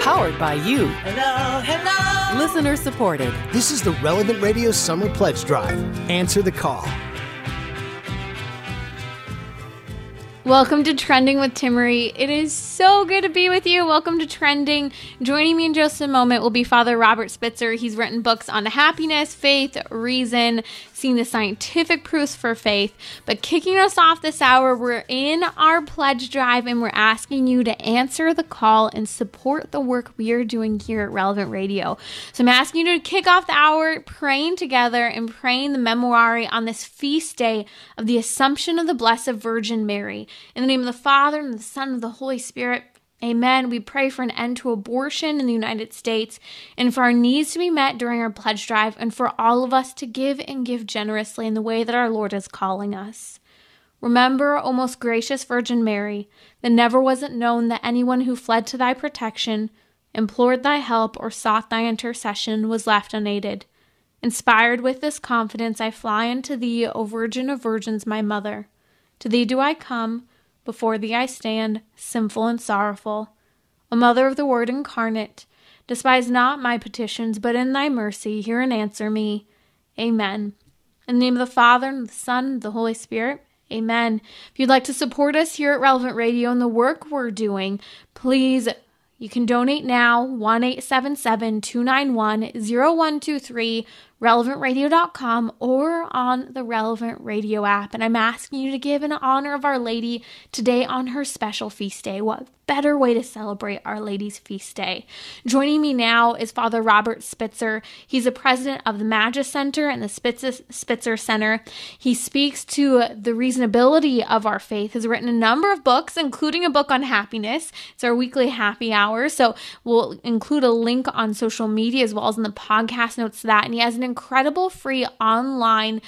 Powered by you. Hello, hello. Listener supported. This is the Relevant Radio Summer Pledge Drive. Answer the call. Welcome to Trending with Timmerie. It is so good to be with you. Welcome to Trending. Joining me in just a moment will be Father Robert Spitzer. He's written books on happiness, faith, reason, seeing the scientific proofs for faith. But kicking us off this hour, we're in our pledge drive and we're asking you to answer the call and support the work we are doing here at Relevant Radio. So I'm asking you to kick off the hour praying together and praying the memorare on this feast day of the Assumption of the Blessed Virgin Mary. In the name of the Father, and the Son, and the Holy Spirit, Amen. We pray for an end to abortion in the United States and for our needs to be met during our pledge drive and for all of us to give and give generously in the way that our Lord is calling us. Remember, O most gracious Virgin Mary, that never was it known that anyone who fled to thy protection, implored thy help, or sought thy intercession was left unaided. Inspired with this confidence, I fly unto thee, O Virgin of Virgins, my mother. To thee do I come before thee I stand, sinful and sorrowful. O Mother of the Word incarnate, despise not my petitions, but in thy mercy hear and answer me. Amen. In the name of the Father, and the Son, and the Holy Spirit. Amen. If you'd like to support us here at Relevant Radio and the work we're doing, please you can donate now 1 291 0123 relevantradio.com or on the Relevant Radio app. And I'm asking you to give in honor of Our Lady today on her special feast day. What better way to celebrate Our Lady's feast day? Joining me now is Father Robert Spitzer. He's the president of the Magis Center and the Spitzer, Spitzer Center. He speaks to the reasonability of our faith, has written a number of books, including a book on happiness. It's our weekly happy hour. So we'll include a link on social media as well as in the podcast notes to that. And he has an incredible free online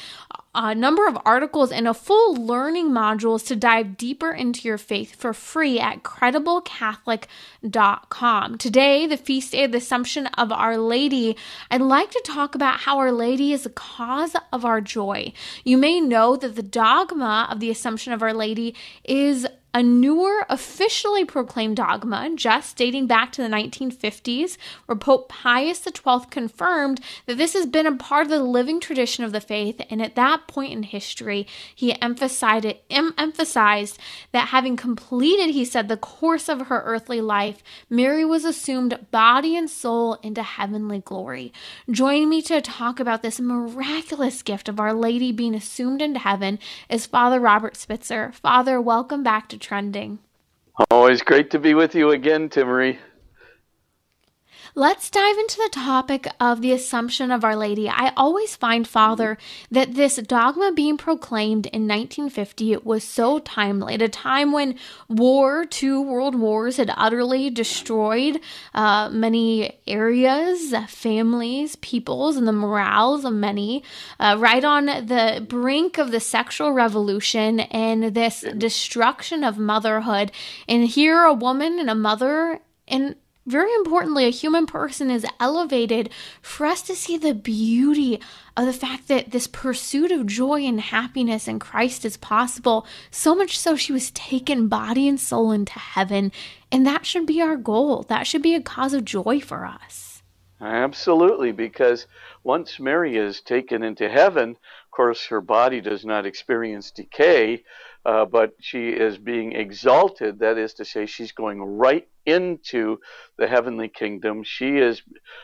a number of articles and a full learning modules to dive deeper into your faith for free at crediblecatholic.com. Today, the feast day of the Assumption of Our Lady, I'd like to talk about how Our Lady is the cause of our joy. You may know that the dogma of the Assumption of Our Lady is a newer, officially proclaimed dogma, just dating back to the 1950s, where Pope Pius XII confirmed that this has been a part of the living tradition of the faith. And at that point in history, he emphasized, em- emphasized that having completed, he said, the course of her earthly life, Mary was assumed body and soul into heavenly glory. Join me to talk about this miraculous gift of Our Lady being assumed into heaven is Father Robert Spitzer. Father, welcome back to trending. Always great to be with you again, Timmerie. Let's dive into the topic of the Assumption of Our Lady. I always find, Father, that this dogma being proclaimed in 1950 was so timely, at a time when war, two world wars, had utterly destroyed uh, many areas, families, peoples, and the morals of many, uh, right on the brink of the sexual revolution and this destruction of motherhood. And here, a woman and a mother and very importantly, a human person is elevated for us to see the beauty of the fact that this pursuit of joy and happiness in Christ is possible. So much so, she was taken body and soul into heaven. And that should be our goal. That should be a cause of joy for us. Absolutely, because once Mary is taken into heaven, of course, her body does not experience decay, uh, but she is being exalted. That is to say, she's going right into the heavenly kingdom. She is,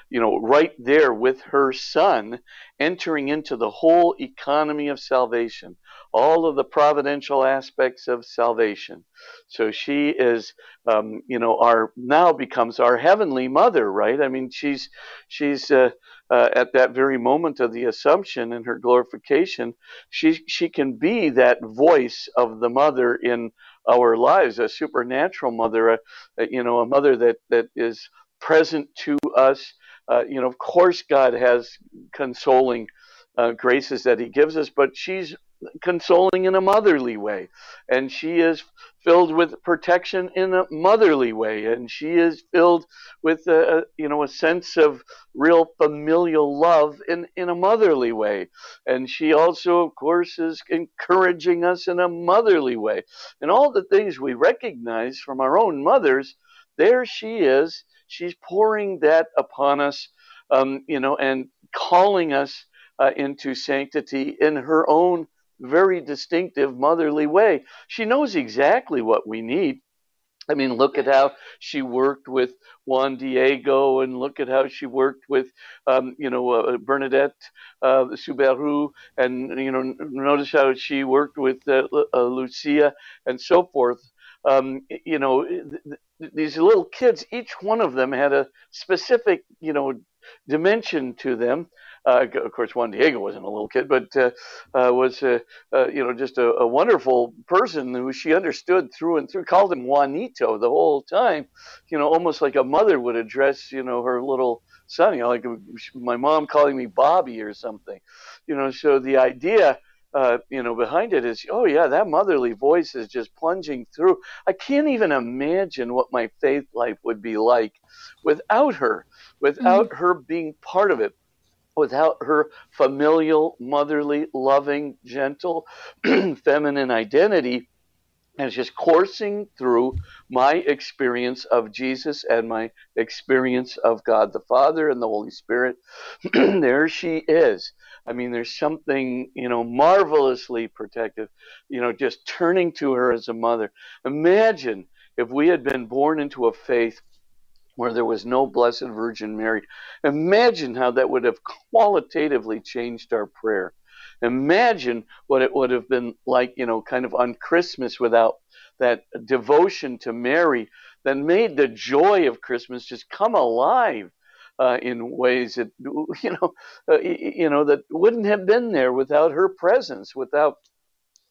you know, right there with her son, entering into the whole economy of salvation, all of the providential aspects of salvation. So she is, um, you know, our now becomes our heavenly mother, right? I mean, she's she's uh, uh, at that very moment of the assumption and her glorification, she she can be that voice of the mother in our lives, a supernatural mother, a, a you know, a mother that that is present to us. Uh, you know, of course, God has consoling uh, graces that He gives us, but she's consoling in a motherly way, and she is filled with protection in a motherly way, and she is filled with a, you know a sense of real familial love in in a motherly way, and she also, of course, is encouraging us in a motherly way, and all the things we recognize from our own mothers. There she is. She's pouring that upon us, um, you know, and calling us uh, into sanctity in her own very distinctive motherly way. She knows exactly what we need. I mean, look at how she worked with Juan Diego, and look at how she worked with, um, you know, uh, Bernadette uh, Soubirous, and you know, notice how she worked with uh, uh Lucia and so forth. Um, you know, th- th- these little kids, each one of them had a specific, you know, dimension to them. Uh, of course, Juan Diego wasn't a little kid, but uh, uh, was uh, uh, you know just a, a, wonderful person who she understood through and through. Called him Juanito the whole time, you know, almost like a mother would address you know her little son. You know, like my mom calling me Bobby or something. You know, so the idea. Uh, you know, behind it is, oh yeah, that motherly voice is just plunging through. I can't even imagine what my faith life would be like without her, without mm-hmm. her being part of it without her familial, motherly, loving, gentle, feminine identity, and just coursing through my experience of Jesus and my experience of God the Father and the Holy Spirit. there she is. I mean, there's something, you know, marvelously protective, you know, just turning to her as a mother. Imagine if we had been born into a faith where there was no Blessed Virgin Mary. Imagine how that would have qualitatively changed our prayer. Imagine what it would have been like, you know, kind of on Christmas without that devotion to Mary that made the joy of Christmas just come alive. Uh, in ways that you know, uh, you know that wouldn't have been there without her presence, without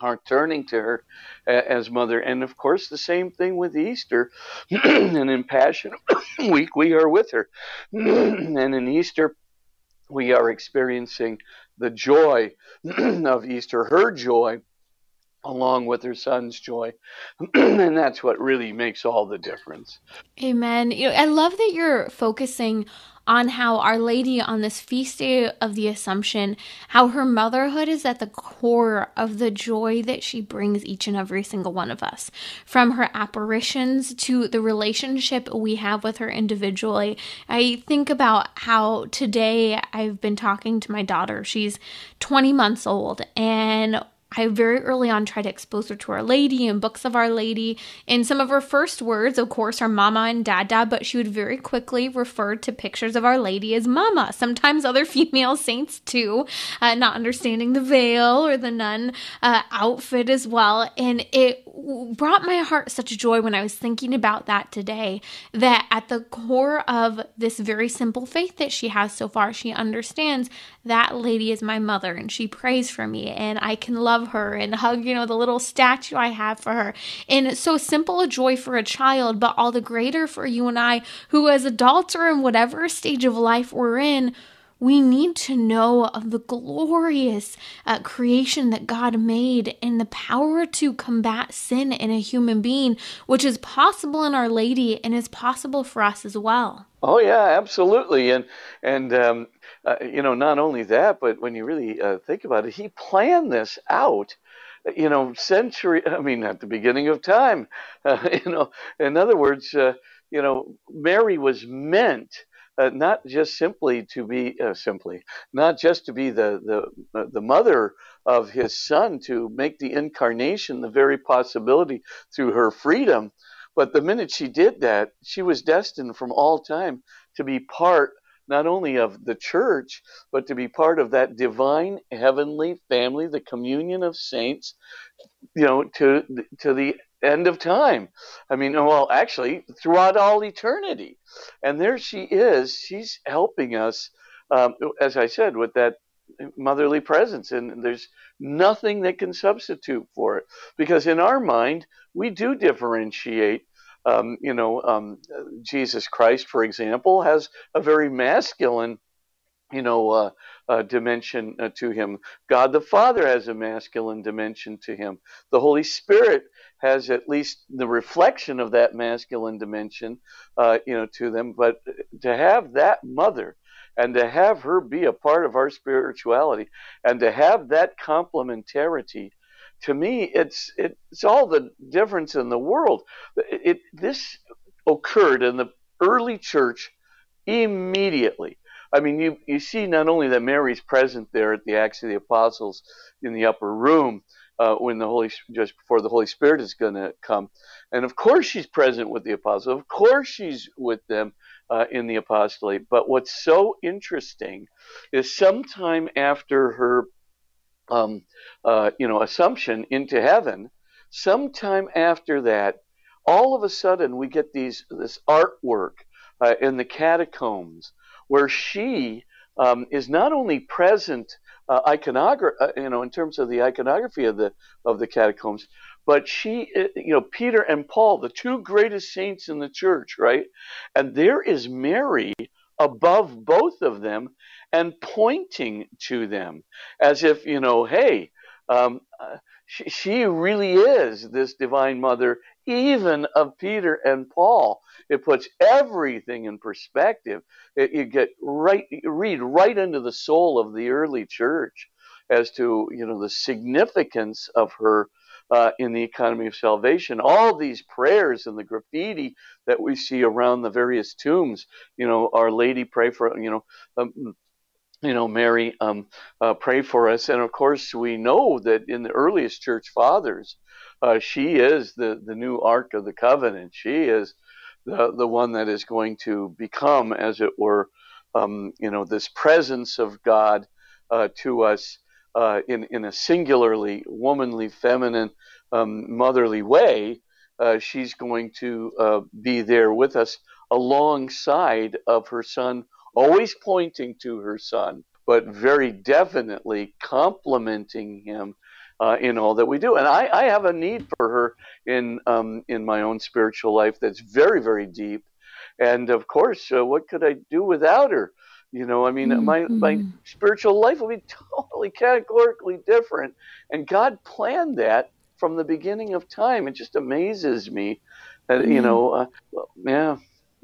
are turning to her uh, as mother. And of course, the same thing with Easter. and in Passion Week, we are with her. and in Easter, we are experiencing the joy of Easter, her joy, along with her son's joy. and that's what really makes all the difference. Amen. You know, I love that you're focusing on how Our Lady on this feast day of the Assumption, how her motherhood is at the core of the joy that she brings each and every single one of us. From her apparitions to the relationship we have with her individually. I think about how today I've been talking to my daughter. She's 20 months old and I very early on tried to expose her to Our Lady and books of Our Lady. And some of her first words, of course, are Mama and Dada, but she would very quickly refer to pictures of Our Lady as Mama. Sometimes other female saints too, uh, not understanding the veil or the nun uh, outfit as well. And it brought my heart such joy when I was thinking about that today. That at the core of this very simple faith that she has so far, she understands that lady is my mother and she prays for me and I can love her and hug, you know, the little statue I have for her. And it's so simple a joy for a child, but all the greater for you and I, who as adults or in whatever stage of life we're in, we need to know of the glorious uh, creation that God made and the power to combat sin in a human being, which is possible in Our Lady and is possible for us as well. Oh yeah, absolutely, and and um, uh, you know not only that, but when you really uh, think about it, He planned this out you know, century. I mean, at the beginning of time. Uh, you know, in other words, uh, you know, Mary was meant uh, not just simply to be uh, simply, not just to be the the uh, the mother of his son, to make the incarnation the very possibility through her freedom, but the minute she did that, she was destined from all time to be part not only of the church, but to be part of that divine heavenly family, the communion of saints, you know, to to the end of time. I mean, well, actually, throughout all eternity. And there she is. She's helping us, um, as I said, with that motherly presence. And there's nothing that can substitute for it. Because in our mind, we do differentiate. Um, you know, um, Jesus Christ, for example, has a very masculine you know, uh, uh, dimension uh, to him. God the Father has a masculine dimension to him. The Holy Spirit has at least the reflection of that masculine dimension, uh, you know, to them. But to have that mother and to have her be a part of our spirituality and to have that complementarity, to me, it's it's all the difference in the world. It, this occurred in the early church immediately I mean, you, you see not only that Mary's present there at the Acts of the Apostles in the upper room uh, when the Holy just before the Holy Spirit is going to come, and of course she's present with the apostles. Of course she's with them uh, in the apostolate. But what's so interesting is sometime after her, um, uh, you know, assumption into heaven, sometime after that, all of a sudden we get these this artwork uh, in the catacombs where she um, is not only present uh, iconogra- uh, you know, in terms of the iconography of the of the catacombs, but she, uh, you know, Peter and Paul, the two greatest saints in the church, right? And there is Mary above both of them and pointing to them as if, you know, hey, um, uh, she, she really is this divine mother, even of Peter and Paul. It puts everything in perspective. It, you get right, read right into the soul of the early church as to you know the significance of her uh, in the economy of salvation. All these prayers and the graffiti that we see around the various tombs, you know, Our Lady pray for, you know, um, you know, Mary, um, uh, pray for us. And of course, we know that in the earliest church fathers, uh, she is the, the new Ark of the Covenant. She is the, the one that is going to become, as it were, um, you know, this presence of God uh, to us uh, in, in a singularly womanly, feminine, um, motherly way. Uh, she's going to uh, be there with us alongside of her son, always pointing to her son, but very definitely complementing him uh, in all that we do. And I, I, have a need for her in um, in my own spiritual life that's very very deep. And of course, uh, what could I do without her? You know, I mean, mm-hmm. my my spiritual life would be totally categorically different. And God planned that from the beginning of time. It just amazes me that mm-hmm. you know, uh, well, yeah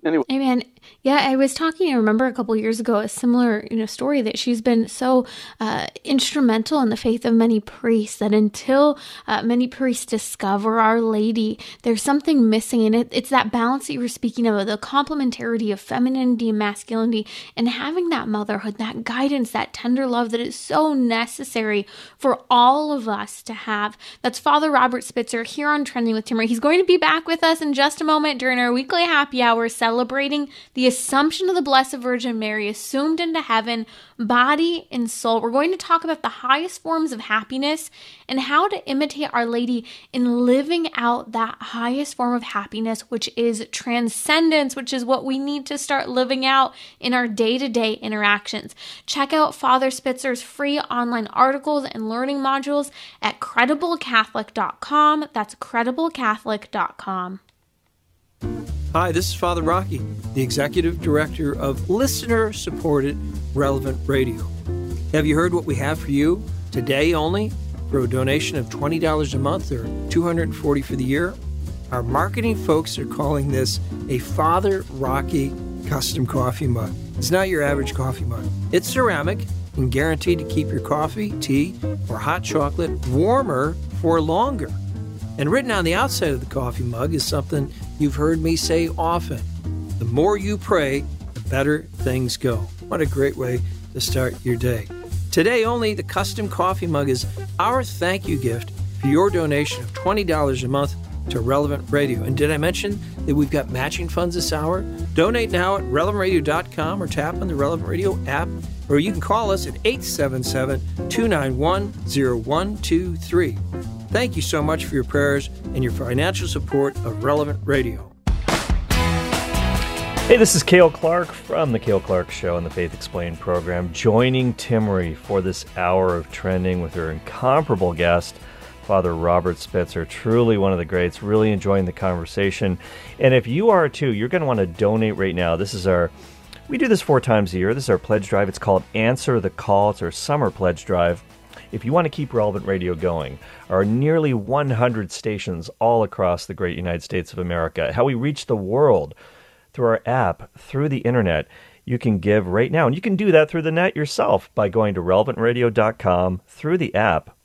anyway. Amen. Yeah, I was talking. I remember a couple years ago a similar you know story that she's been so uh, instrumental in the faith of many priests that until uh, many priests discover Our Lady, there's something missing, and it, it's that balance that you were speaking of, the complementarity of femininity and masculinity, and having that motherhood, that guidance, that tender love that is so necessary for all of us to have. That's Father Robert Spitzer here on Trending with Timmerie. He's going to be back with us in just a moment during our weekly happy hour celebrating the Assumption of the Blessed Virgin Mary assumed into heaven, body and soul. We're going to talk about the highest forms of happiness and how to imitate Our Lady in living out that highest form of happiness, which is transcendence, which is what we need to start living out in our day to day interactions. Check out Father Spitzer's free online articles and learning modules at crediblecatholic.com. That's crediblecatholic.com. Hi, this is Father Rocky, the Executive Director of Listener Supported Relevant Radio. Have you heard what we have for you today only for a donation of $20 a month or 240 for the year? Our marketing folks are calling this a Father Rocky custom coffee mug. It's not your average coffee mug. It's ceramic and guaranteed to keep your coffee, tea, or hot chocolate warmer for longer. And written on the outside of the coffee mug is something you've heard me say often. The more you pray, the better things go. What a great way to start your day. Today only, the custom coffee mug is our thank you gift for your donation of $20 a month to Relevant Radio. And did I mention that we've got matching funds this hour? Donate now at relevantradio.com or tap on the Relevant Radio app, or you can call us at 877 291 0123. Thank you so much for your prayers and your financial support of Relevant Radio. Hey, this is Cale Clarke from The Cale Clarke Show and the Faith Explained program, joining Timmerie for this hour of trending with her incomparable guest, Father Robert Spitzer. Truly one of the greats, really enjoying the conversation. And if you are too, you're going to want to donate right now. This is our, we do this four times a year. This is our pledge drive. It's called Answer the Call, it's our summer pledge drive. If you want to keep relevant radio going, our nearly 100 stations all across the great United States of America, how we reach the world through our app, through the internet. You can give right now. And you can do that through the net yourself by going to relevantradio.com through the app.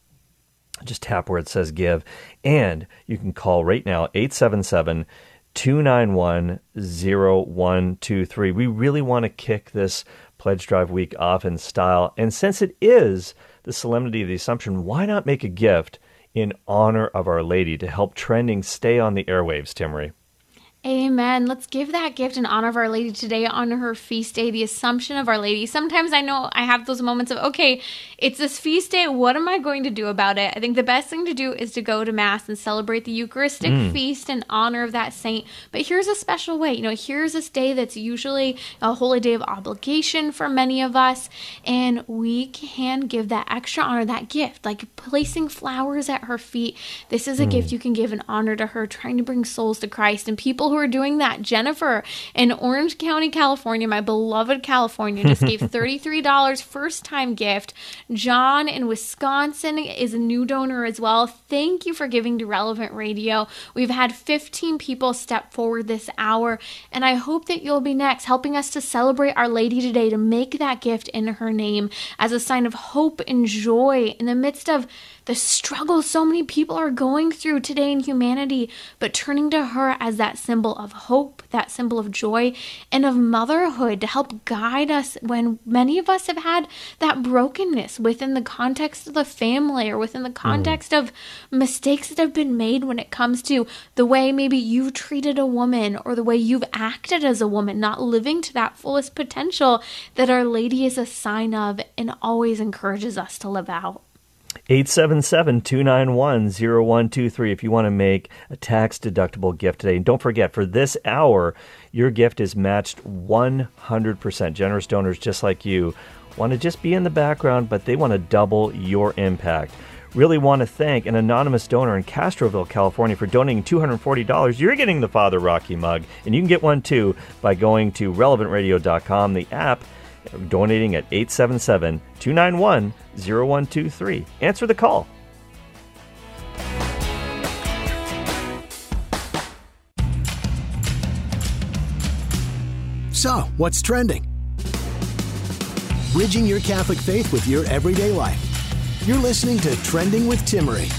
Just tap where it says give. And you can call right now 877 291 0123. We really want to kick this Pledge Drive week off in style. And since it is the Solemnity of the Assumption, why not make a gift in honor of Our Lady to help trending stay on the airwaves, Timmerie? Amen. Let's give that gift in honor of Our Lady today on her feast day, the Assumption of Our Lady. Sometimes I know I have those moments of, okay, it's this feast day. What am I going to do about it? I think the best thing to do is to go to Mass and celebrate the Eucharistic mm. feast in honor of that saint. But here's a special way. You know, here's this day that's usually a holy day of obligation for many of us. And we can give that extra honor, that gift, like placing flowers at her feet. This is a mm. gift you can give in honor to her, trying to bring souls to Christ. And people who who are doing that. Jennifer in Orange County, California, my beloved California, just gave $33 first time gift. John in Wisconsin is a new donor as well. Thank you for giving to Relevant Radio. We've had 15 people step forward this hour, and I hope that you'll be next, helping us to celebrate Our Lady today, to make that gift in her name as a sign of hope and joy in the midst of the struggle so many people are going through today in humanity, but turning to her as that symbol of hope, that symbol of joy, and of motherhood to help guide us when many of us have had that brokenness within the context of the family or within the mm. context mm. of mistakes that have been made when it comes to the way maybe you've treated a woman or the way you've acted as a woman, not living to that fullest potential that Our Lady is a sign of and always encourages us to live out. 877 291 0123 if you want to make a tax deductible gift today. And don't forget, for this hour, your gift is matched 100%. Generous donors just like you want to just be in the background, but they want to double your impact. Really want to thank an anonymous donor in Castroville, California for donating $240. You're getting the Father Rocky mug, and you can get one too by going to relevantradio.com, the app donating at 877 291 0123. Answer the call. So, what's trending? Bridging your Catholic faith with your everyday life. You're listening to Trending with Timmerie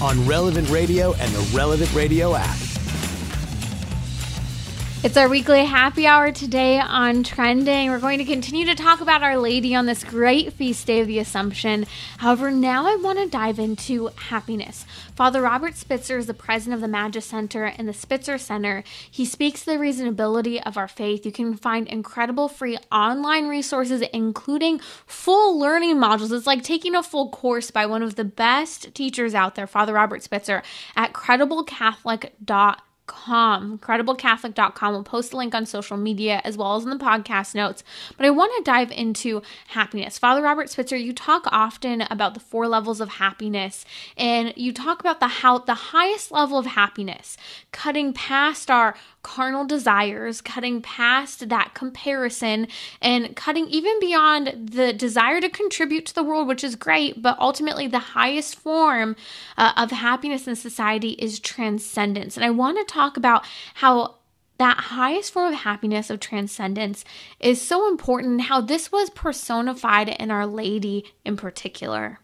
on Relevant Radio and the Relevant Radio app. It's our weekly happy hour today on trending. We're going to continue to talk about Our Lady on this great feast day of the Assumption. However, now I want to dive into happiness. Father Robert Spitzer is the president of the Magis Center and the Spitzer Center. He speaks the reasonability of our faith. You can find incredible free online resources, including full learning modules. It's like taking a full course by one of the best teachers out there, Father Robert Spitzer, at crediblecatholic.com com. Crediblecatholic.com we'll post a link on social media as well as in the podcast notes. But i want to dive into happiness. Father robert spitzer you talk often about the four levels of happiness and you talk about the how the highest level of happiness cutting past our carnal desires, cutting past that comparison, and cutting even beyond the desire to contribute to the world, which is great, but ultimately the highest form uh, of happiness in society is transcendence. And I want to talk about how that highest form of happiness of transcendence is so important how this was personified in our lady in particular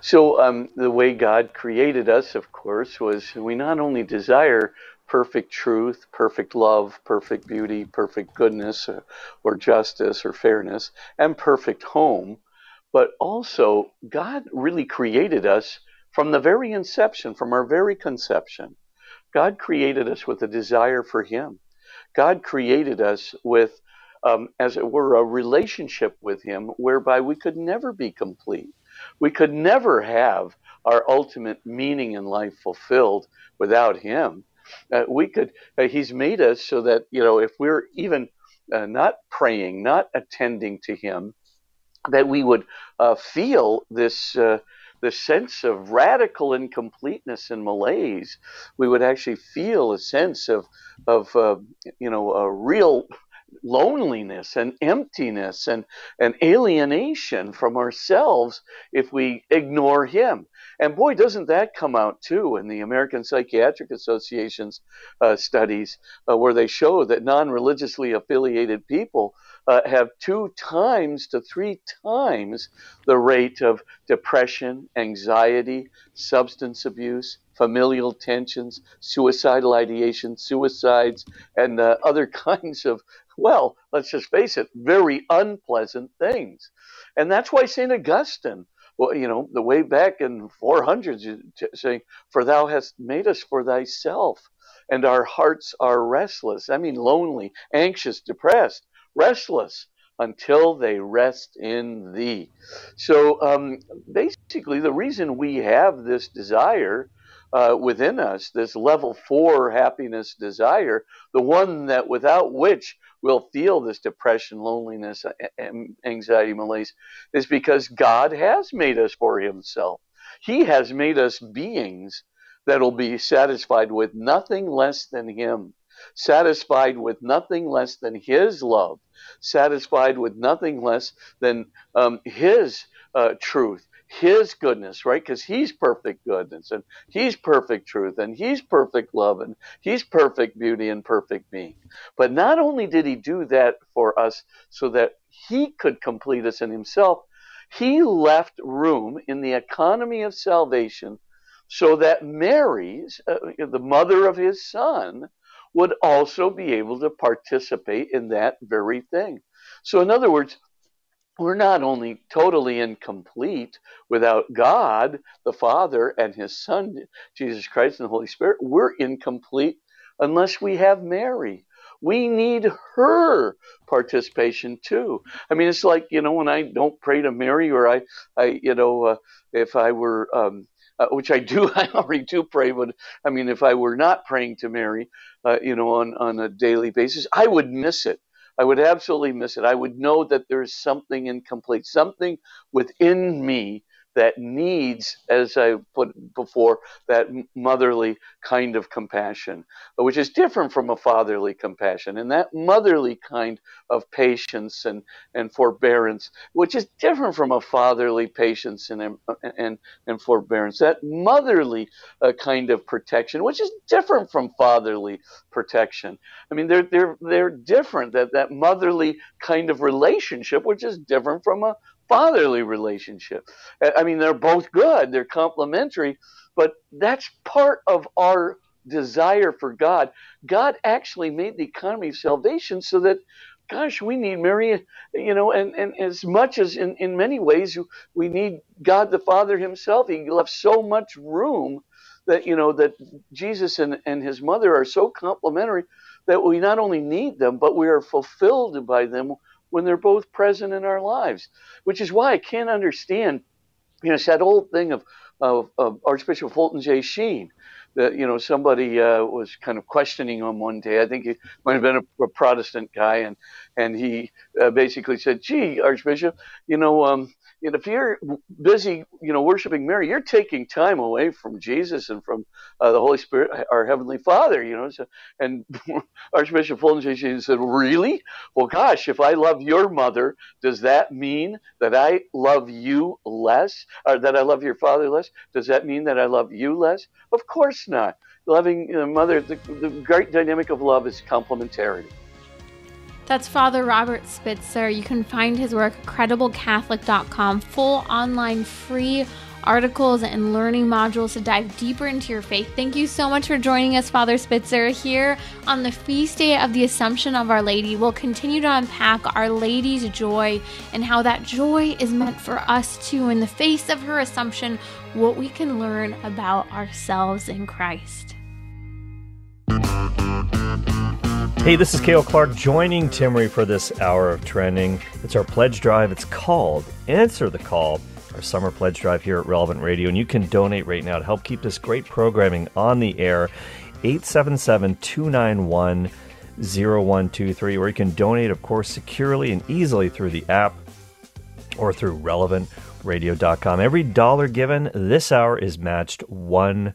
so um, the way god created us of course was we not only desire perfect truth, perfect love, perfect beauty, perfect goodness, or, or justice, or fairness, and perfect home. But also, God really created us from the very inception, from our very conception. God created us with a desire for Him. God created us with, um, as it were, a relationship with Him whereby we could never be complete. We could never have our ultimate meaning in life fulfilled without Him. Uh, we could. Uh, he's made us so that you know if we're even uh, not praying, not attending to Him, that we would uh, feel this uh, the sense of radical incompleteness and malaise. We would actually feel a sense of of uh, you know a real loneliness and emptiness and, and alienation from ourselves if we ignore him. And boy, doesn't that come out too in the American Psychiatric Association's uh, studies, uh, where they show that non religiously affiliated people uh, have two times to three times the rate of depression, anxiety, substance abuse, familial tensions, suicidal ideation, suicides, and uh, other kinds of, well, let's just face it, very unpleasant things. And that's why St. Augustine, well, you know, the way back in 400s, saying, For thou hast made us for thyself, and our hearts are restless. I mean, lonely, anxious, depressed restless until they rest in thee. So um, basically, the reason we have this desire uh, within us, this level four happiness desire, the one that without which we'll feel this depression, loneliness, and anxiety, malaise, is because God has made us for Himself. He has made us beings that'll be satisfied with nothing less than Him satisfied with nothing less than His love, satisfied with nothing less than um, His uh, truth, His goodness, right? Because He's perfect goodness and He's perfect truth and He's perfect love and He's perfect beauty and perfect being. But not only did He do that for us so that He could complete us in Himself, He left room in the economy of salvation so that Mary's, uh, the mother of his son, would also be able to participate in that very thing. So, in other words, we're not only totally incomplete without God, the Father, and His Son, Jesus Christ, and the Holy Spirit, we're incomplete unless we have Mary. We need her participation too. I mean, it's like, you know, when I don't pray to Mary or I, I you know, uh, if I were, um, uh, which I do, I already do pray, but I mean, if I were not praying to Mary, uh, you know, on, on a daily basis, I would miss it. I would absolutely miss it. I would know that there's something incomplete, something within me that needs, as I put before, that motherly kind of compassion, which is different from a fatherly compassion. And that motherly kind of patience and, and forbearance, which is different from a fatherly patience and, and, and forbearance. That motherly uh, kind of protection, which is different from fatherly protection. I mean, they're, they're, they're different. That, that motherly kind of relationship, which is different from a fatherly relationship. I mean, they're both good, they're complementary, but that's part of our desire for God. God actually made the economy of salvation so that gosh, we need Mary, you know, and, and as much as in, in many ways we need God the Father Himself, He left so much room that, you know, that Jesus and, and His mother are so complementary that we not only need them, but we are fulfilled by them when they're both present in our lives, which is why I can't understand, you know, it's that old thing of, of, of Archbishop Fulton J. Sheen that you know somebody uh, was kind of questioning him one day. I think he might have been a, a Protestant guy, and and he uh, basically said, "Gee, Archbishop, you know, um, if you're busy, you know, worshiping Mary, you're taking time away from Jesus and from uh, the Holy Spirit, our Heavenly Father, you know. So, and Archbishop Fulton said, Really? Well, gosh, if I love your mother, does that mean that I love you less? Or that I love your father less? Does that mean that I love you less? Of course not. Loving the mother, the, the great dynamic of love is complementarity. That's Father Robert Spitzer. You can find his work at crediblecatholic.com, full online free articles and learning modules to dive deeper into your faith. Thank you so much for joining us, Father Spitzer, here on the feast day of the Assumption of Our Lady. We'll continue to unpack Our Lady's joy and how that joy is meant for us too, in the face of her Assumption, what we can learn about ourselves in Christ. Hey, this is Cale Clarke joining Timmerie for this hour of trending. It's our pledge drive. It's called Answer the Call, our summer pledge drive here at Relevant Radio. And you can donate right now to help keep this great programming on the air. 877 291 0123, or you can donate, of course, securely and easily through the app or through relevantradio.com. Every dollar given this hour is matched one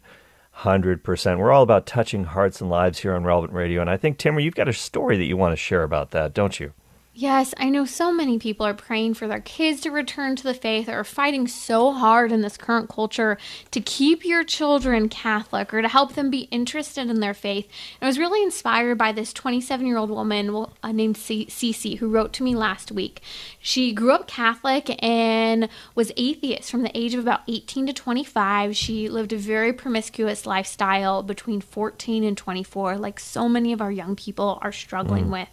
100%. We're all about touching hearts and lives here on Relevant Radio. And I think, Timmer, you've got a story that you want to share about that, don't you? Yes, I know so many people are praying for their kids to return to the faith or fighting so hard in this current culture to keep your children Catholic or to help them be interested in their faith. And I was really inspired by this 27 year old woman uh, named Cece who wrote to me last week. She grew up Catholic and was atheist from the age of about 18 to 25. She lived a very promiscuous lifestyle between 14 and 24, like so many of our young people are struggling mm. with.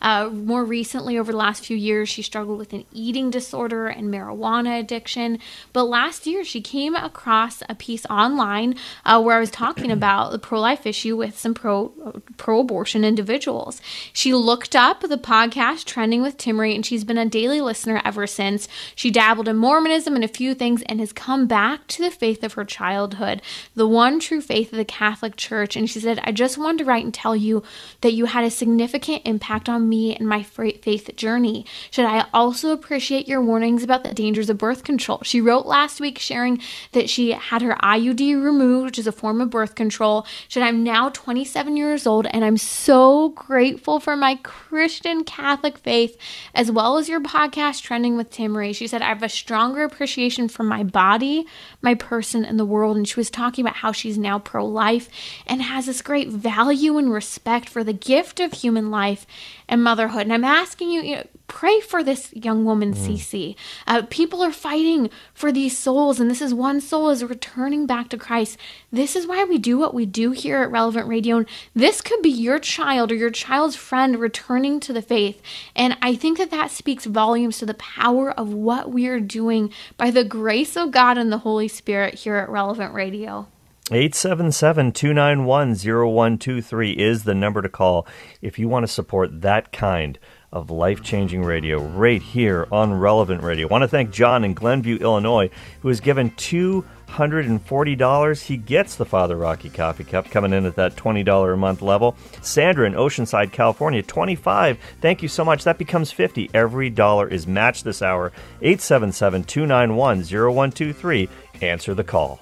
Uh, more recently, over the last few years, she struggled with an eating disorder and marijuana addiction. But last year, she came across a piece online uh, where I was talking about the pro life issue with some pro pro abortion individuals. She looked up the podcast Trending with Timmerie, and she's been a daily listener ever since. She dabbled in Mormonism and a few things and has come back to the faith of her childhood, the one true faith of the Catholic Church. And she said, I just wanted to write and tell you that you had a significant impact impact on me and my faith journey? Should I also appreciate your warnings about the dangers of birth control? She wrote last week sharing that she had her IUD removed, which is a form of birth control. Should I'm now 27 years old and I'm so grateful for my Christian Catholic faith as well as your podcast trending with Timmerie. She said I have a stronger appreciation for my body, my person, and the world. And she was talking about how she's now pro life and has this great value and respect for the gift of human life and motherhood. And I'm asking you, you know, pray for this young woman, mm. Cece. Uh, people are fighting for these souls, and this is one soul is returning back to Christ. This is why we do what we do here at Relevant Radio. And this could be your child or your child's friend returning to the faith. And I think that that speaks volumes to the power of what we are doing by the grace of God and the Holy Spirit here at Relevant Radio. 877 291 0123 is the number to call if you want to support that kind of life changing radio right here on Relevant Radio. I want to thank John in Glenview, Illinois, who has given $240. He gets the Father Rocky Coffee Cup coming in at that $20 a month level. Sandra in Oceanside, California, 25. Thank you so much. That becomes 50. Every dollar is matched this hour. 877 291 0123. Answer the call.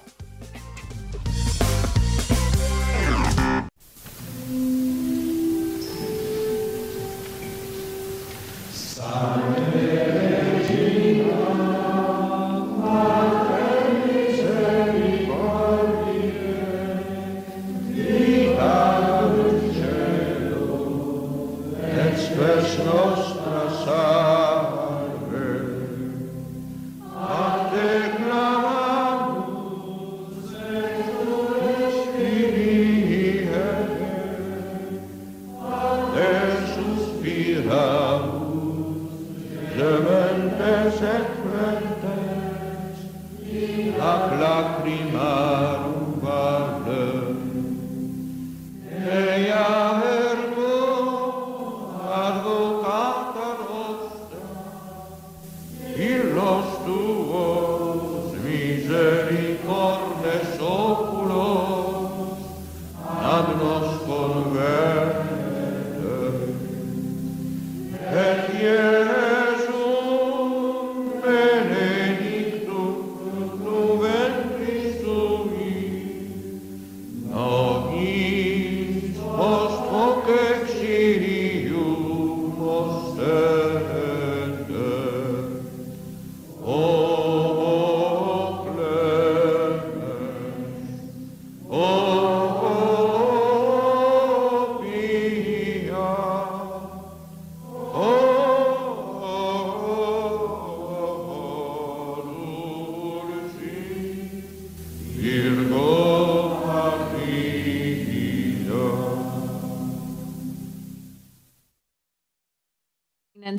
Oh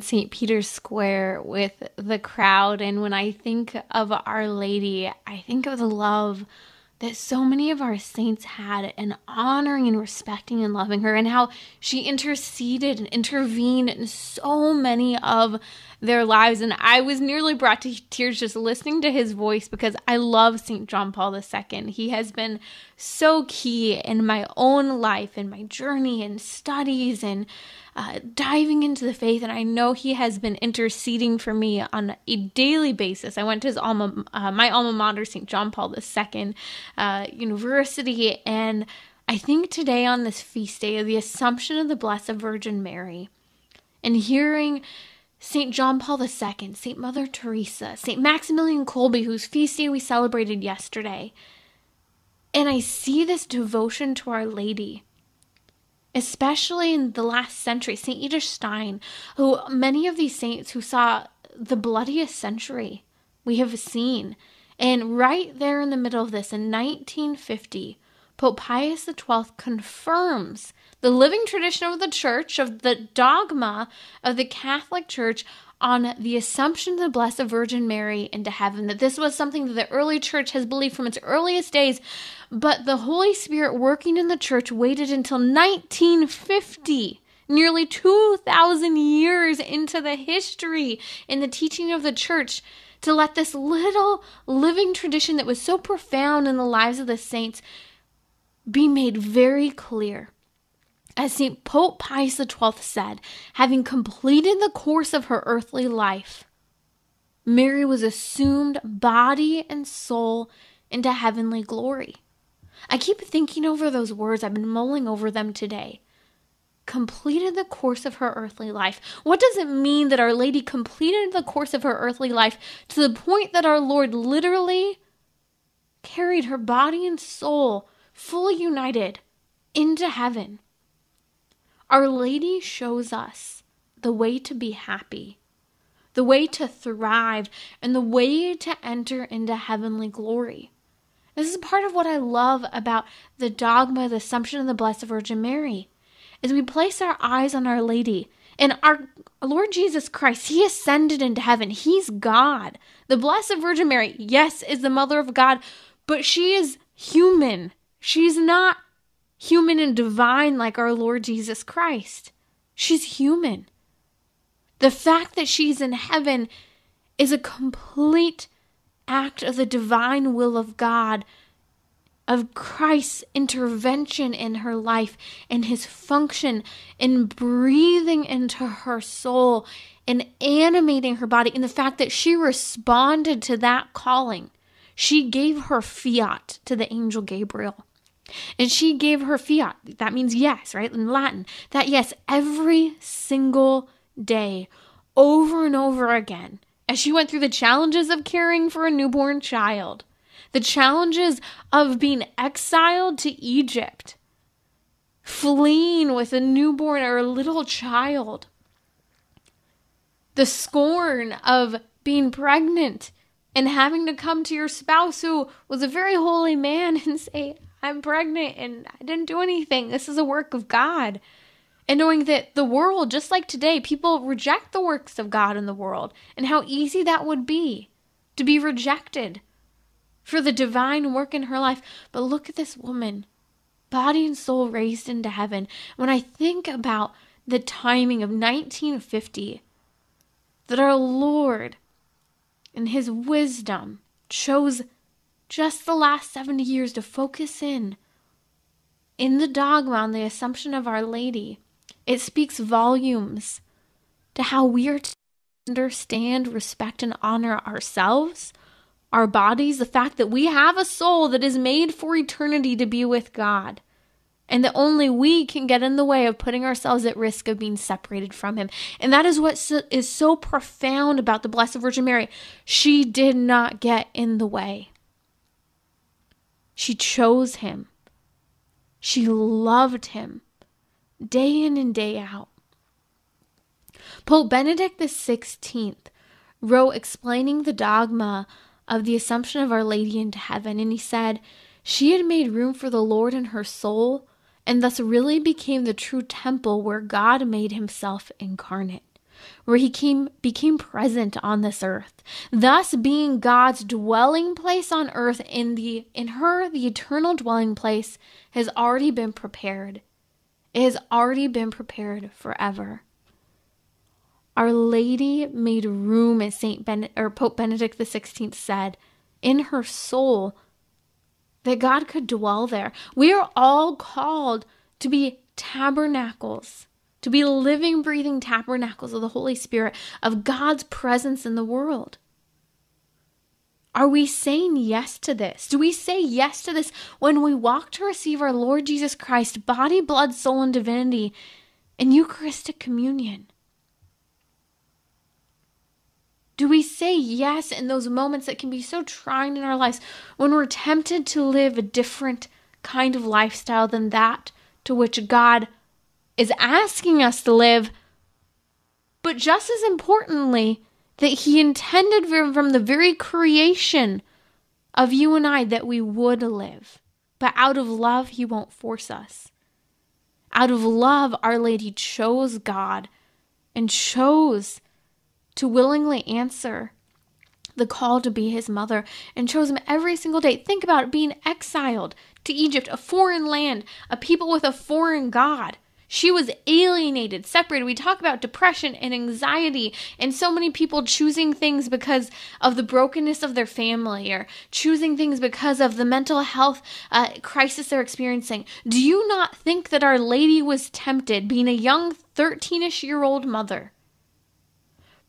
St. Peter's Square with the crowd. And when I think of Our Lady, I think of the love that so many of our saints had in honoring and respecting and loving her, and how she interceded and intervened in so many of their lives. And I was nearly brought to tears just listening to his voice because I love St. John Paul II. He has been so key in my own life, in my journey and studies, and uh, diving into the faith, and I know he has been interceding for me on a daily basis. I went to his alma, uh, my alma mater, St. John Paul II uh, University, and I think today on this feast day of the Assumption of the Blessed Virgin Mary, and hearing St. John Paul II, St. Mother Teresa, St. Maximilian Kolbe, whose feast day we celebrated yesterday, and I see this devotion to Our Lady especially in the last century, St. Edith Stein, who many of these saints who saw the bloodiest century we have seen. And right there in the middle of this, in 1950, Pope Pius XII confirms the living tradition of the church, of the dogma of the Catholic Church on the assumption of the Blessed Virgin Mary into heaven. That this was something that the early church has believed from its earliest days, but the Holy Spirit working in the church waited until 1950 nearly 2,000 years into the history in the teaching of the church to let this little living tradition that was so profound in the lives of the saints be made very clear. As St. Pope Pius XII said, having completed the course of her earthly life, Mary was assumed body and soul into heavenly glory. I keep thinking over those words, I've been mulling over them today. Completed the course of her earthly life. What does it mean that Our Lady completed the course of her earthly life to the point that our Lord literally carried her body and soul fully united into heaven? Our Lady shows us the way to be happy, the way to thrive, and the way to enter into heavenly glory. This is part of what I love about the dogma, the Assumption of the Blessed Virgin Mary, is we place our eyes on Our Lady. And our Lord Jesus Christ, He ascended into heaven. He's God. The Blessed Virgin Mary, yes, is the mother of God, but she is human. She's not human and divine like our Lord Jesus Christ. She's human. The fact that she's in heaven is a complete act of the divine will of God, of Christ's intervention in her life and his function in breathing into her soul and animating her body, and the fact that she responded to that calling. She gave her fiat to the angel Gabriel. And she gave her fiat. That means yes, right? In Latin. That yes, every single day, over and over again, as she went through the challenges of caring for a newborn child, the challenges of being exiled to Egypt, fleeing with a newborn or a little child, the scorn of being pregnant and having to come to your spouse who was a very holy man and say, I'm pregnant and I didn't do anything. This is a work of God. And knowing that the world, just like today, people reject the works of God in the world, and how easy that would be to be rejected for the divine work in her life. But look at this woman, body and soul raised into heaven. When I think about the timing of 1950, that our Lord, in His wisdom, chose just the last 70 years to focus in in the dogma on the assumption of Our Lady. It speaks volumes to how we are to understand, respect, and honor ourselves, our bodies, the fact that we have a soul that is made for eternity to be with God, and that only we can get in the way of putting ourselves at risk of being separated from Him. And that is what is so profound about the Blessed Virgin Mary. She did not get in the way. She chose him. She loved him day in and day out. Pope Benedict XVI wrote explaining the dogma of the Assumption of Our Lady into heaven, and he said, She had made room for the Lord in her soul, and thus really became the true temple where God made himself incarnate. Where he came became present on this earth, thus being God's dwelling place on earth in the in her the eternal dwelling place has already been prepared. It has already been prepared forever. Our Lady made room, as Saint ben- or Pope Benedict XVI said, in her soul that God could dwell there. We are all called to be tabernacles, to be living, breathing tabernacles of the Holy Spirit, of God's presence in the world. Are we saying yes to this? Do we say yes to this when we walk to receive our Lord Jesus Christ, body, blood, soul, and divinity in Eucharistic communion? Do we say yes in those moments that can be so trying in our lives when we're tempted to live a different kind of lifestyle than that to which God is asking us to live? But just as importantly, that He intended from the very creation of you and I that we would live. But out of love, He won't force us. Out of love, Our Lady chose God and chose to willingly answer the call to be his mother and chose him every single day. Think about it, being exiled to Egypt, a foreign land, a people with a foreign God. She was alienated, separated. We talk about depression and anxiety, and so many people choosing things because of the brokenness of their family or choosing things because of the mental health uh, crisis they're experiencing. Do you not think that Our Lady was tempted, being a young 13 ish year old mother?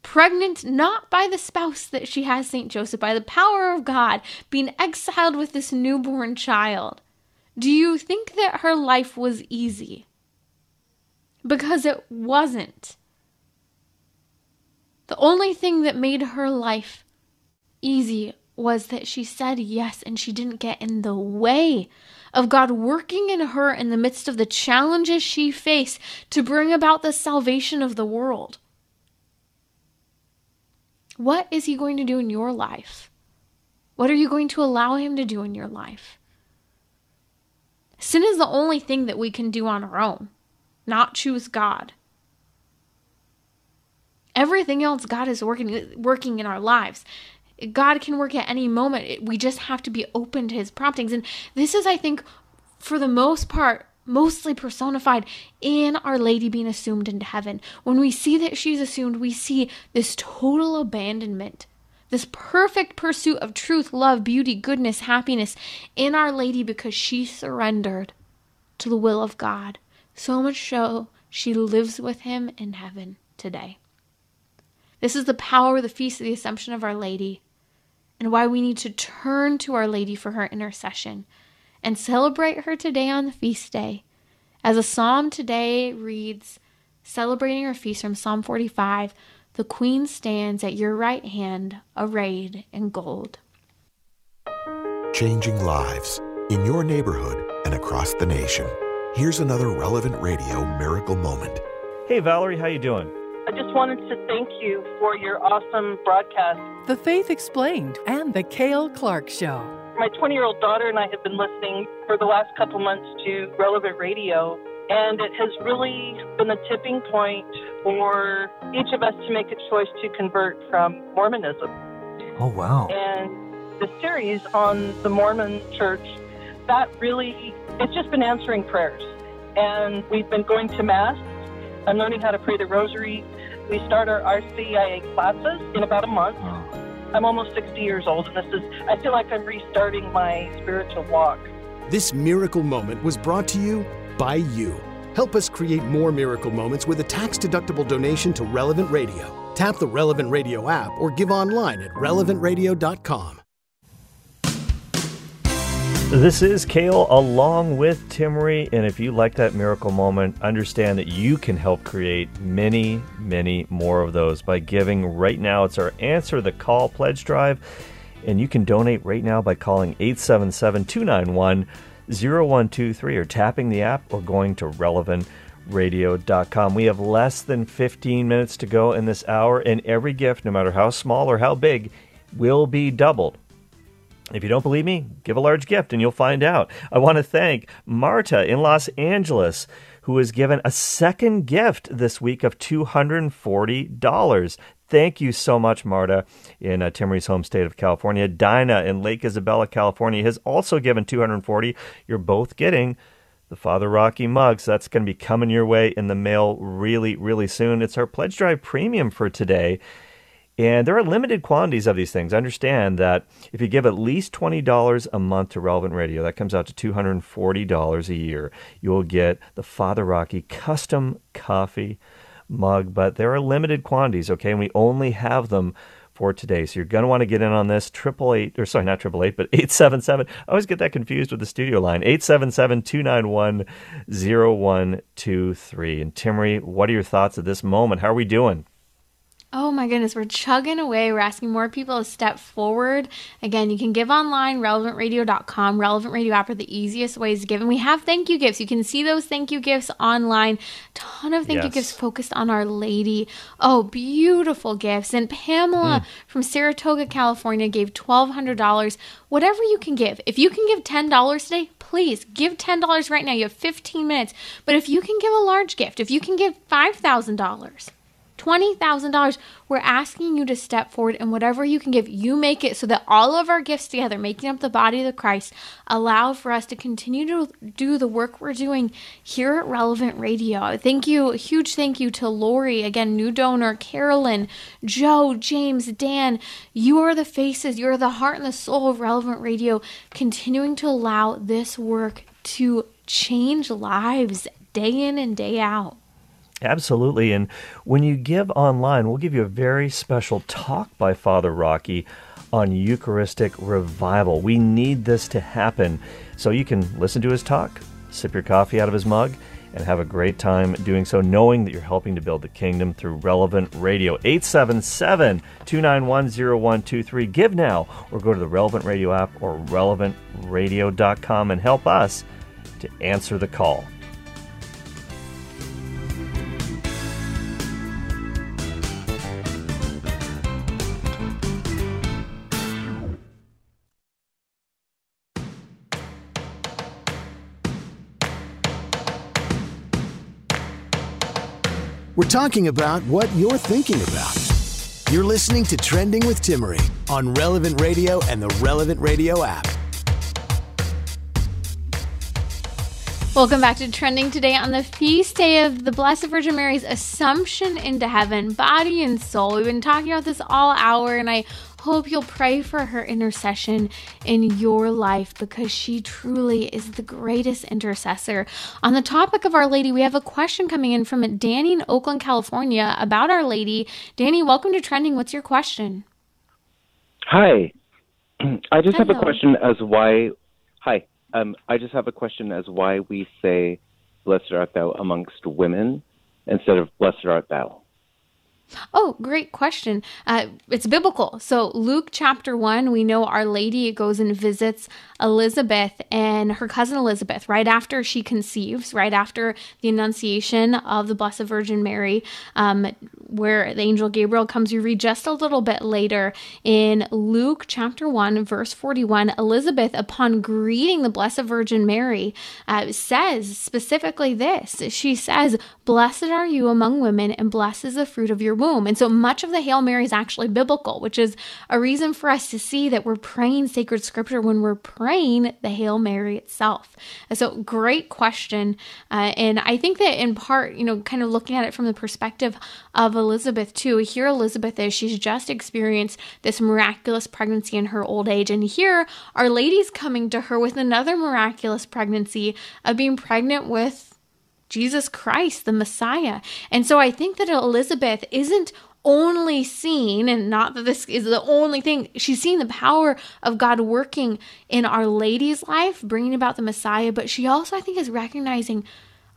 pregnant not by the spouse that she has, St. Joseph, by the power of God, being exiled with this newborn child. Do you think that her life was easy? Because it wasn't. The only thing that made her life easy was that she said yes and she didn't get in the way of God working in her in the midst of the challenges she faced to bring about the salvation of the world. What is He going to do in your life? What are you going to allow Him to do in your life? Sin is the only thing that we can do on our own, not choose God. Everything else God is working working in our lives. God can work at any moment. We just have to be open to his promptings. And this is I think for the most part mostly personified in Our Lady being assumed into heaven. When we see that she's assumed, we see this total abandonment, this perfect pursuit of truth, love, beauty, goodness, happiness in Our Lady because she surrendered to the will of God. So much so, she lives with him in heaven today. This is the power of the Feast of the Assumption of Our Lady, and why we need to turn to Our Lady for her intercession and celebrate her today on the feast day. As a psalm today reads, celebrating her feast from Psalm 45, the Queen stands at your right hand, arrayed in gold. Changing lives in your neighborhood and across the nation. Here's another relevant radio miracle moment. Hey Valerie, how you doing? I just wanted to thank you for your awesome broadcast. The Faith Explained and the Cale Clarke Show my 20 year old daughter and I have been listening for the last couple months to relevant radio, and it has really been a tipping point for each of us to make a choice to convert from Mormonism. Oh, wow. And the series on the Mormon church, that really, it's just been answering prayers. And we've been going to Mass. I'm learning how to pray the rosary. We start our RCIA classes in about a month. I'm almost 60 years old, and this is, I feel like I'm restarting my spiritual walk. This miracle moment was brought to you by you. Help us create more miracle moments with a tax deductible donation to Relevant Radio. Tap the Relevant Radio app or give online at relevantradio.com. This is Cale along with Timmerie, and if you like that miracle moment, understand that you can help create many, many more of those by giving right now. It's our Answer the Call pledge drive, and you can donate right now by calling 877 291 0123 or tapping the app or going to relevantradio.com. We have less than 15 minutes to go in this hour, and every gift, no matter how small or how big, will be doubled If you don't believe me, give a large gift and you'll find out. I want to thank Marta in Los Angeles, who was given a second gift this week of $240. Thank you so much, Marta, in uh, home state of California. Dinah in Lake Isabella, California, has also given 240. You're both getting the Father Rocky mugs. That's going to be coming your way in the mail really, really soon. It's our Pledge Drive Premium for today. And there are limited quantities of these things. Understand that if you give at least $20 a month to Relevant Radio, that comes out to $240 a year. You will get the Father Rocky custom coffee mug, but there are limited quantities, okay? And we only have them for today. So you're going to want to get in on this. Triple eight, or sorry, not triple eight, but 877. I always get that confused with the studio line. 877 291 0123. And Timmerie, what are your thoughts at this moment? How are we doing? Oh my goodness, we're chugging away. We're asking more people to step forward. Again, you can give online, relevantradio.com. Relevant Radio app are the easiest ways to give. And we have thank you gifts. You can see those thank you gifts online. Ton of thank yes. you gifts focused on Our Lady. Oh, beautiful gifts. And Pamela mm. from Saratoga, California gave $1,200. Whatever you can give. If you can give $10 today, please give $10 right now. You have 15 minutes. But if you can give a large gift, if you can give $5,000, $20,000. We're asking you to step forward and whatever you can give, you make it so that all of our gifts together, making up the body of the Christ, allow for us to continue to do the work we're doing here at Relevant Radio. Thank you, huge thank you to Lori, again, new donor, Carolyn, Joe, James, Dan. You are the faces, you're the heart and the soul of Relevant Radio, continuing to allow this work to change lives day in and day out. Absolutely. And when you give online, we'll give you a very special talk by Father Rocky on Eucharistic revival. We need this to happen. So you can listen to his talk, sip your coffee out of his mug, and have a great time doing so, knowing that you're helping to build the kingdom through relevant radio. 877 291 0123. Give now or go to the Relevant Radio app or relevantradio.com and help us to answer the call. We're talking about what you're thinking about. You're listening to Trending with Timmerie on Relevant Radio and the Relevant Radio app. Welcome back to Trending today on the feast day of the Blessed Virgin Mary's Assumption into Heaven, body and soul. We've been talking about this all hour, and I Hope you'll pray for her intercession in your life because she truly is the greatest intercessor. On the topic of Our Lady, we have a question coming in from Danny in Oakland, California about Our Lady. Danny, welcome to Trending. What's your question? Hi. I just Hello. have a question as why. Hi. Um, I just have a question as why we say, Blessed art thou amongst women instead of Blessed art thou. Oh, great question. Uh, it's biblical. So, Luke chapter 1, we know Our Lady goes and visits Elizabeth and her cousin Elizabeth right after she conceives, right after the Annunciation of the Blessed Virgin Mary, um, where the angel Gabriel comes. You read just a little bit later in Luke chapter 1, verse 41. Elizabeth, upon greeting the Blessed Virgin Mary, uh, says specifically this She says, Blessed are you among women, and blessed is the fruit of your womb. And so much of the Hail Mary is actually biblical, which is a reason for us to see that we're praying sacred scripture when we're praying the Hail Mary itself. And so, great question. Uh, and I think that in part, you know, kind of looking at it from the perspective of Elizabeth, too, here Elizabeth is, she's just experienced this miraculous pregnancy in her old age. And here, Our Lady's coming to her with another miraculous pregnancy of being pregnant with Jesus Christ, the Messiah. And so I think that Elizabeth isn't only seen, and not that this is the only thing, she's seen the power of God working in Our Lady's life, bringing about the Messiah, but she also, I think, is recognizing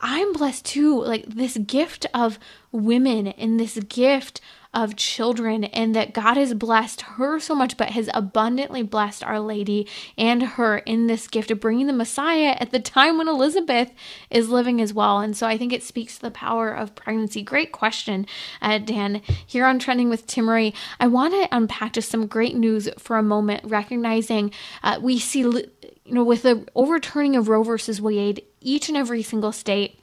I'm blessed too. Like this gift of women and this gift of children, and that God has blessed her so much, but has abundantly blessed Our Lady and her in this gift of bringing the Messiah at the time when Elizabeth is living as well. And so I think it speaks to the power of pregnancy. Great question, uh, Dan. Here on Trending with Timmerie, I want to unpack just some great news for a moment, recognizing uh, we see, you know, with the overturning of Roe versus Wade, each and every single state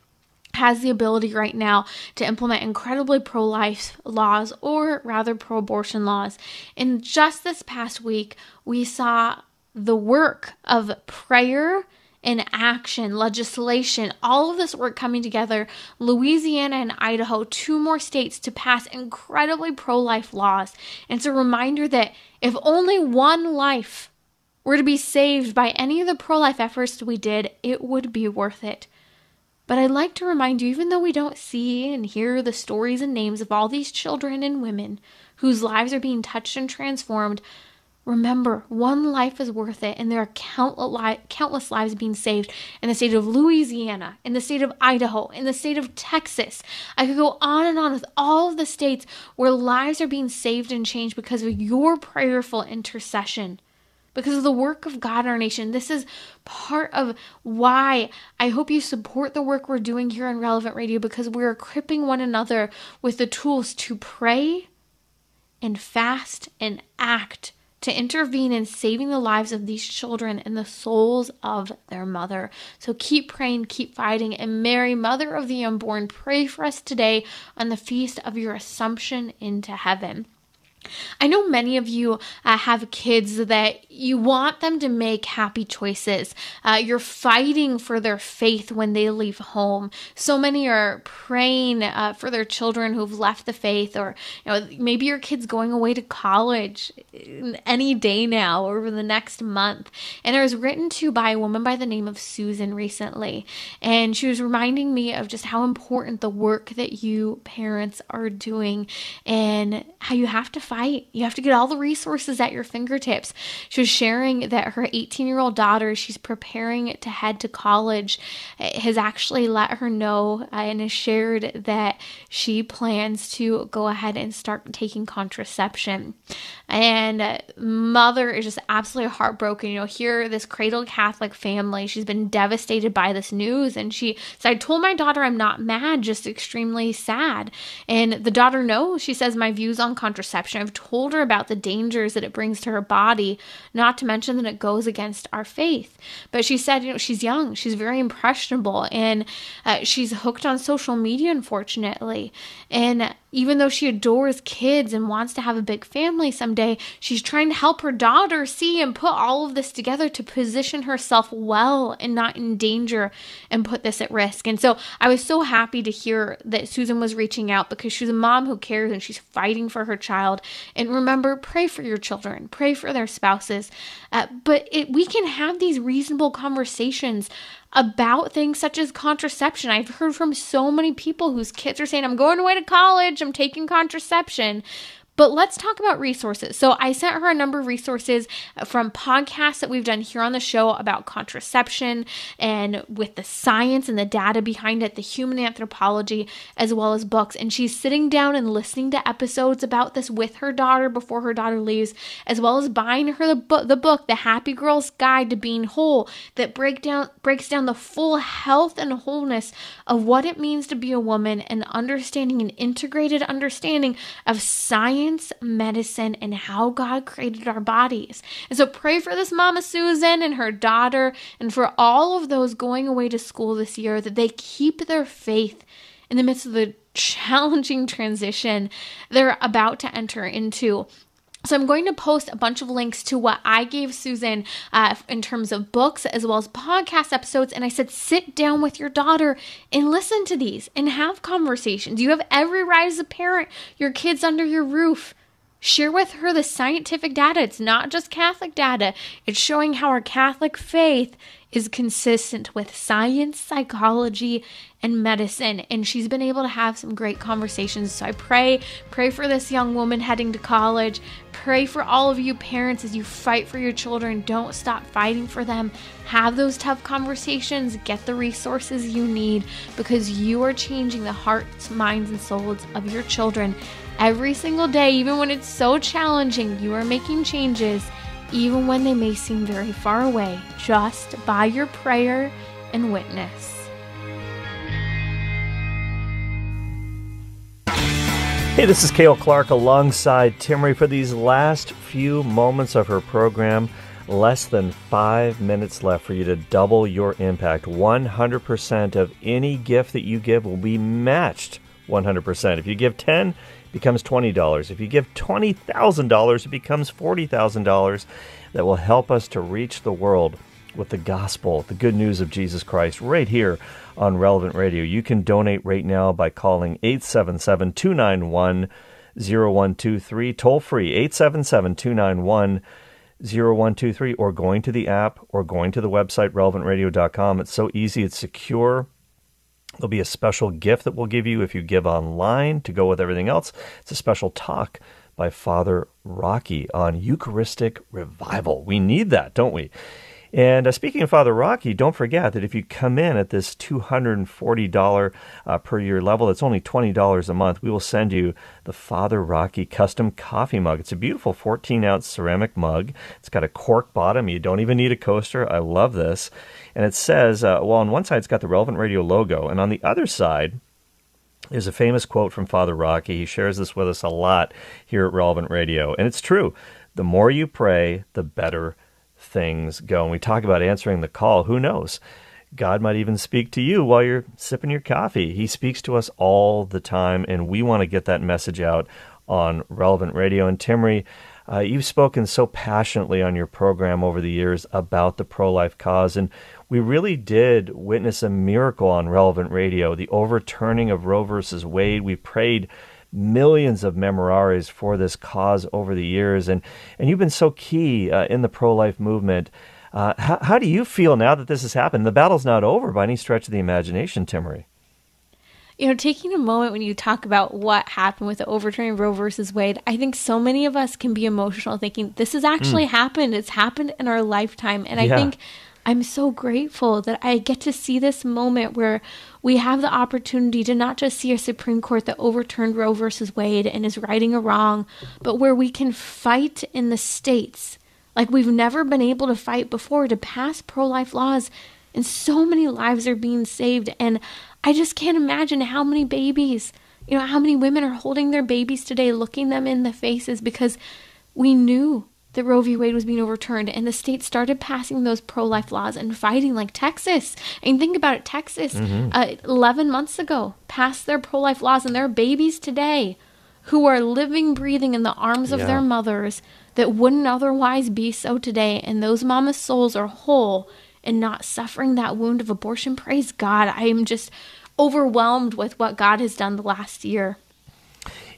has the ability right now to implement incredibly pro life laws or rather pro abortion laws. In just this past week, we saw the work of prayer and action, legislation, all of this work coming together. Louisiana and Idaho, two more states to pass incredibly pro life laws. And it's a reminder that if only one life were to be saved by any of the pro life efforts we did, it would be worth it. But I'd like to remind you, even though we don't see and hear the stories and names of all these children and women whose lives are being touched and transformed, remember one life is worth it, and there are countless lives being saved in the state of Louisiana, in the state of Idaho, in the state of Texas. I could go on and on with all of the states where lives are being saved and changed because of your prayerful intercession because of the work of God in our nation. This is part of why I hope you support the work we're doing here on Relevant Radio because we're equipping one another with the tools to pray and fast and act to intervene in saving the lives of these children and the souls of their mother. So keep praying, keep fighting, and Mary, Mother of the Unborn, pray for us today on the feast of your Assumption into heaven. I know many of you uh, have kids that you want them to make happy choices. Uh, you're fighting for their faith when they leave home. So many are praying uh, for their children who've left the faith, or you know, maybe your kid's going away to college any day now or over the next month. And I was written to by a woman by the name of Susan recently, and she was reminding me of just how important the work that you parents are doing and how you have to fight. You have to get all the resources at your fingertips. She was sharing that her 18 year old daughter, she's preparing to head to college, has actually let her know uh, and has shared that she plans to go ahead and start taking contraception. And mother is just absolutely heartbroken. You know, here, this cradle Catholic family, she's been devastated by this news. And she said, I told my daughter I'm not mad, just extremely sad. And the daughter knows, she says, my views on contraception I've told her about the dangers that it brings to her body, not to mention that it goes against our faith. But she said, you know, she's young, she's very impressionable, and uh, she's hooked on social media, unfortunately. And even though she adores kids and wants to have a big family someday, she's trying to help her daughter see and put all of this together to position herself well and not in danger and put this at risk. And so I was so happy to hear that Susan was reaching out because she's a mom who cares and she's fighting for her child. And remember, pray for your children, pray for their spouses. Uh, but it, we can have these reasonable conversations about things such as contraception. I've heard from so many people whose kids are saying, I'm going away to college, I'm taking contraception. But let's talk about resources. So I sent her a number of resources uh, from podcasts that we've done here on the show about contraception and with the science and the data behind it, the human anthropology, as well as books. And she's sitting down and listening to episodes about this with her daughter before her daughter leaves, as well as buying her the book, the book, The Happy Girl's Guide to Being Whole, that break down breaks down the full health and wholeness of what it means to be a woman and understanding an integrated understanding of science science, medicine, and how God created our bodies. And so pray for this Mama Susan and her daughter, and for all of those going away to school this year that they keep their faith in the midst of the challenging transition they're about to enter into. So I'm going to post a bunch of links to what I gave Susan uh, in terms of books as well as podcast episodes. And I said, sit down with your daughter and listen to these and have conversations. You have every right as a parent, your kids under your roof. Share with her the scientific data. It's not just Catholic data, it's showing how our Catholic faith is consistent with science, psychology, and medicine. And she's been able to have some great conversations. So I pray, pray for this young woman heading to college. Pray for all of you parents as you fight for your children. Don't stop fighting for them. Have those tough conversations. Get the resources you need because you are changing the hearts, minds, and souls of your children Every single day, even when it's so challenging, you are making changes, even when they may seem very far away, just by your prayer and witness. Hey, this is Cale Clarke alongside Timmerie for these last few moments of her program. Less than five minutes left for you to double your impact. 100% of any gift that you give will be matched 100%. If you give 10, it becomes $20. If you give $20,000, it becomes $40,000 that will help us to reach the world with the gospel, the good news of Jesus Christ, right here on Relevant Radio. You can donate right now by calling 877 291 0123, toll free 877 291 0123, or going to the app or going to the website relevantradio.com. It's so easy, it's secure. There'll be a special gift that we'll give you if you give online to go with everything else. It's a special talk by Father Rocky on Eucharistic revival. We need that, don't we? And uh, speaking of Father Rocky, don't forget that if you come in at this $240 uh, per year level, that's only $20 a month. We will send you the Father Rocky custom coffee mug. It's a beautiful 14 ounce ceramic mug. It's got a cork bottom. You don't even need a coaster. I love this. And it says, uh, well, on one side, it's got the Relevant Radio logo, and on the other side, there's a famous quote from Father Rocky. He shares this with us a lot here at Relevant Radio. And it's true. The more you pray, the better things go. And we talk about answering the call. Who knows? God might even speak to you while you're sipping your coffee. He speaks to us all the time, and we want to get that message out on Relevant Radio. And Timmerie, uh, you've spoken so passionately on your program over the years about the pro life cause, and we really did witness a miracle on Relevant Radio the overturning of Roe versus Wade. We prayed millions of Memorares for this cause over the years, and and you've been so key uh, in the pro life movement. Uh, how, how do you feel now that this has happened? The battle's not over by any stretch of the imagination, Timmerie. You know, taking a moment when you talk about what happened with the overturning Roe versus Wade, I think so many of us can be emotional thinking this has actually mm. happened. It's happened in our lifetime. And yeah. I think I'm so grateful that I get to see this moment where we have the opportunity to not just see a Supreme Court that overturned Roe versus Wade and is righting a wrong, but where we can fight in the states like we've never been able to fight before to pass pro life laws. And so many lives are being saved. And I just can't imagine how many babies, you know, how many women are holding their babies today, looking them in the faces because we knew that Roe v. Wade was being overturned, and the state started passing those pro life laws and fighting, like Texas. And think about it Texas, mm-hmm. uh, 11 months ago, passed their pro life laws, and there are babies today who are living, breathing in the arms of their mothers that wouldn't otherwise be so today. And those mamas' souls are whole and not suffering that wound of abortion. Praise God. I am just overwhelmed with what God has done the last year.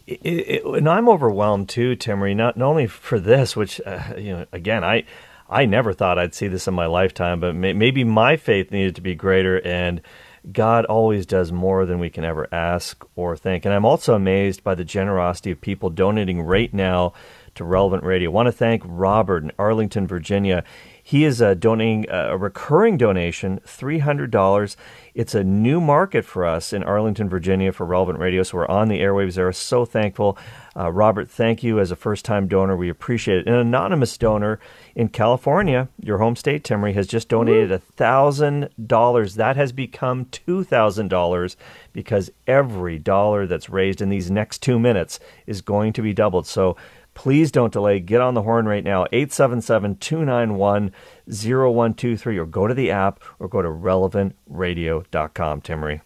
It, it, and I'm overwhelmed too, Timmerie. Not, not only for this, which uh, you know, again, I I never thought I'd see this in my lifetime, but may, maybe my faith needed to be greater. And God always does more than we can ever ask or think. And I'm also amazed by the generosity of people donating right now to Relevant Radio. I want to thank Robert in Arlington, Virginia. He is uh, donating uh, a recurring donation, $300. It's a new market for us in Arlington, Virginia for Relevant Radio, so we're on the airwaves there. So thankful. Uh, Robert, thank you as a first time donor. We appreciate it. An anonymous donor in California, your home state, Timmerie, has just donated $1,000. That has become $2,000 because every dollar that's raised in these next two minutes is going to be doubled. So Please don't delay. Get on the horn right now, 877 291 0123, or go to the app or go to relevantradio.com. Timmerie.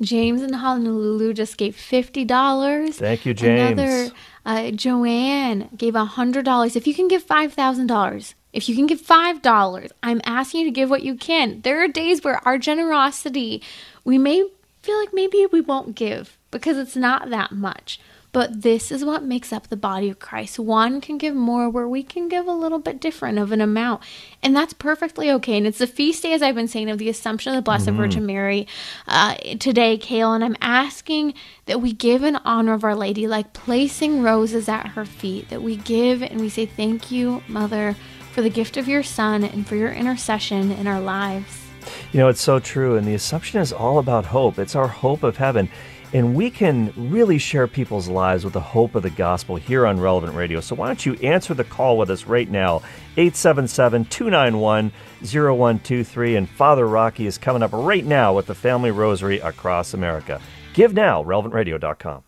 James in Honolulu just gave $50. Thank you, James. Another, uh, Joanne gave $100. If you can give $5,000, if you can give $5, I'm asking you to give what you can. There are days where our generosity, we may feel like maybe we won't give because it's not that much. But this is what makes up the body of Christ. One can give more where we can give a little bit different of an amount. And that's perfectly okay. And it's the feast day, as I've been saying, of the Assumption of the Blessed mm-hmm. Virgin Mary uh, today, Cale. And I'm asking that we give in honor of Our Lady, like placing roses at her feet, that we give and we say, Thank you, Mother, for the gift of your Son and for your intercession in our lives. You know, it's so true. And the Assumption is all about hope, it's our hope of heaven. And we can really share people's lives with the hope of the gospel here on Relevant Radio. So why don't you answer the call with us right now? 877 291 0123. And Father Rocky is coming up right now with the Family Rosary across America. Give now, relevantradio.com.